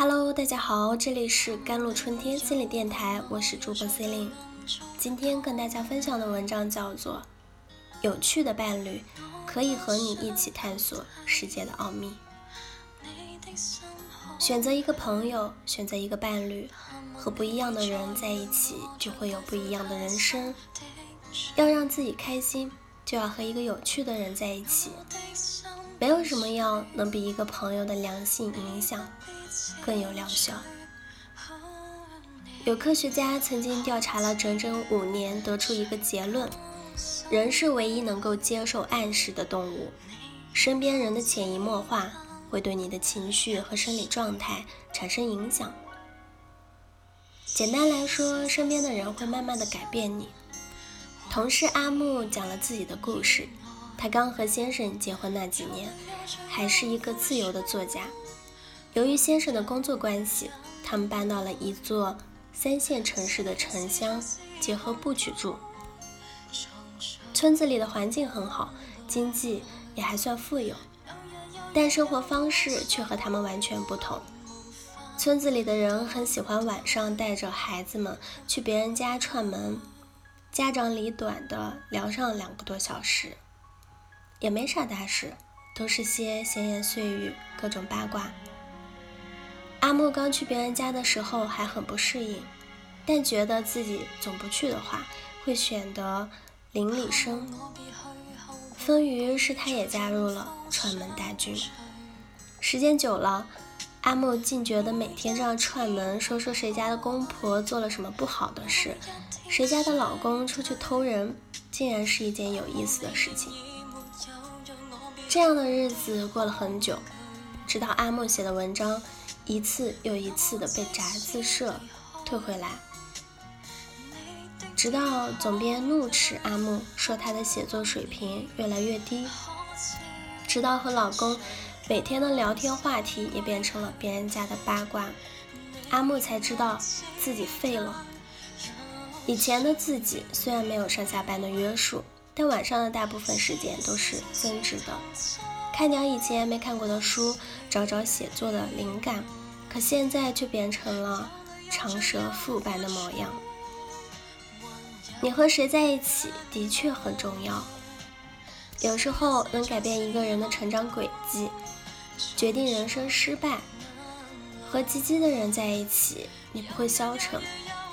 Hello，大家好，这里是甘露春天心理电台，我是主播 Celine。今天跟大家分享的文章叫做《有趣的伴侣可以和你一起探索世界的奥秘》。选择一个朋友，选择一个伴侣，和不一样的人在一起，就会有不一样的人生。要让自己开心，就要和一个有趣的人在一起。没有什么药能比一个朋友的良性影响更有疗效。有科学家曾经调查了整整五年，得出一个结论：人是唯一能够接受暗示的动物。身边人的潜移默化会对你的情绪和生理状态产生影响。简单来说，身边的人会慢慢的改变你。同事阿木讲了自己的故事。他刚和先生结婚那几年，还是一个自由的作家。由于先生的工作关系，他们搬到了一座三线城市的城乡结合部去住。村子里的环境很好，经济也还算富有，但生活方式却和他们完全不同。村子里的人很喜欢晚上带着孩子们去别人家串门，家长里短的聊上两个多小时。也没啥大事，都是些闲言碎语，各种八卦。阿木刚去别人家的时候还很不适应，但觉得自己总不去的话，会显得邻里生。风于是他也加入了串门大军。时间久了，阿木竟觉得每天这样串门，说说谁家的公婆做了什么不好的事，谁家的老公出去偷人，竟然是一件有意思的事情。这样的日子过了很久，直到阿木写的文章一次又一次的被杂志社退回来，直到总编怒斥阿木说他的写作水平越来越低，直到和老公每天的聊天话题也变成了别人家的八卦，阿木才知道自己废了。以前的自己虽然没有上下班的约束。但晚上的大部分时间都是增值的，看点以前没看过的书，找找写作的灵感。可现在却变成了长舌妇般的模样。你和谁在一起的确很重要，有时候能改变一个人的成长轨迹，决定人生失败。和积极的人在一起，你不会消沉；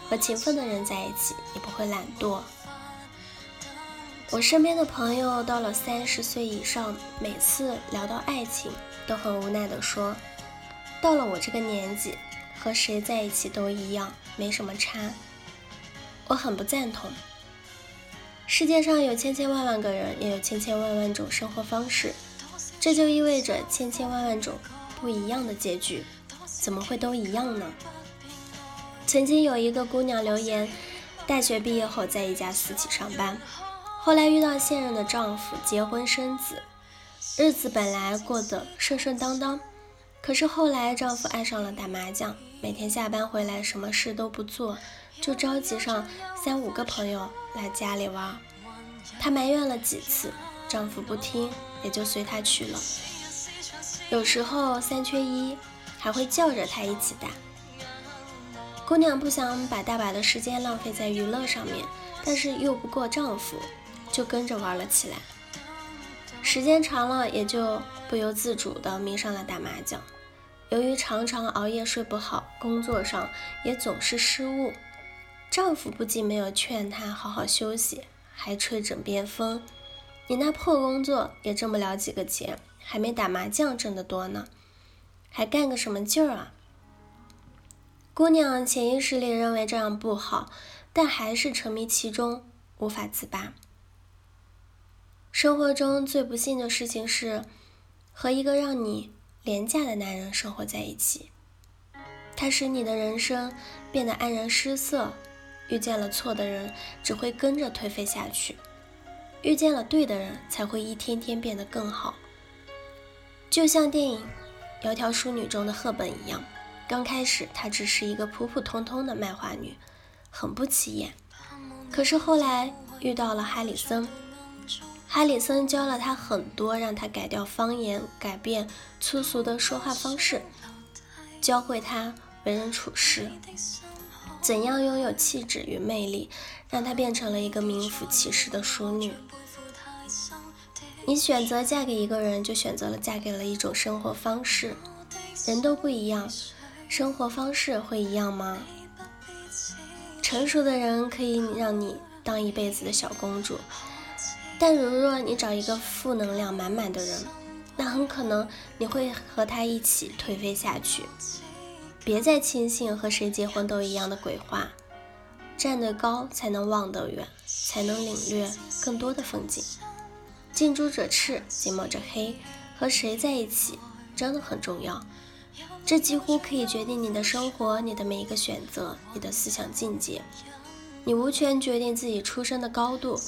和勤奋的人在一起，你不会懒惰。我身边的朋友到了三十岁以上，每次聊到爱情，都很无奈地说：“到了我这个年纪，和谁在一起都一样，没什么差。”我很不赞同。世界上有千千万万个人，也有千千万万种生活方式，这就意味着千千万万种不一样的结局。怎么会都一样呢？曾经有一个姑娘留言：大学毕业后在一家私企上班。后来遇到现任的丈夫，结婚生子，日子本来过得顺顺当当。可是后来丈夫爱上了打麻将，每天下班回来什么事都不做，就召集上三五个朋友来家里玩。她埋怨了几次，丈夫不听，也就随她去了。有时候三缺一，还会叫着她一起打。姑娘不想把大把的时间浪费在娱乐上面，但是又不过丈夫。就跟着玩了起来，时间长了，也就不由自主地迷上了打麻将。由于常常熬夜睡不好，工作上也总是失误，丈夫不仅没有劝她好好休息，还吹枕边风：“你那破工作也挣不了几个钱，还没打麻将挣得多呢，还干个什么劲儿啊？”姑娘潜意识里认为这样不好，但还是沉迷其中，无法自拔。生活中最不幸的事情是，和一个让你廉价的男人生活在一起。他使你的人生变得黯然失色，遇见了错的人，只会跟着颓废下去；遇见了对的人，才会一天天变得更好。就像电影《窈窕淑女》中的赫本一样，刚开始她只是一个普普通通的卖花女，很不起眼。可是后来遇到了哈里森。哈里森教了他很多，让他改掉方言，改变粗俗的说话方式。教会他为人处事，怎样拥有气质与魅力，让她变成了一个名副其实的淑女。你选择嫁给一个人，就选择了嫁给了一种生活方式。人都不一样，生活方式会一样吗？成熟的人可以让你当一辈子的小公主，但如若你找一个负能量满满的人，那很可能你会和他一起颓废下去。别再轻信和谁结婚都一样的鬼话，站得高才能望得远，才能领略更多的风景。近朱者赤，近墨者黑，和谁在一起真的很重要。这几乎可以决定你的生活，你的每一个选择，你的思想境界。你无权决定自己出生的高度，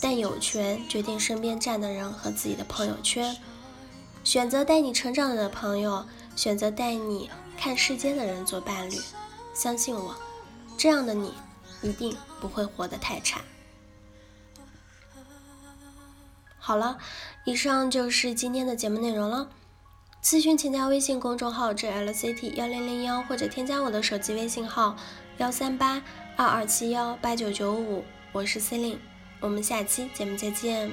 但有权决定身边站的人和自己的朋友圈。选择带你成长的朋友，选择带你看世界的人做伴侣。相信我，这样的你一定不会活得太差。好了，以上就是今天的节目内容了。咨询请加微信公众号 jlct 幺零零幺，或者添加我的手机微信号幺三八二二七幺八九九五，我是司令我们下期节目再见。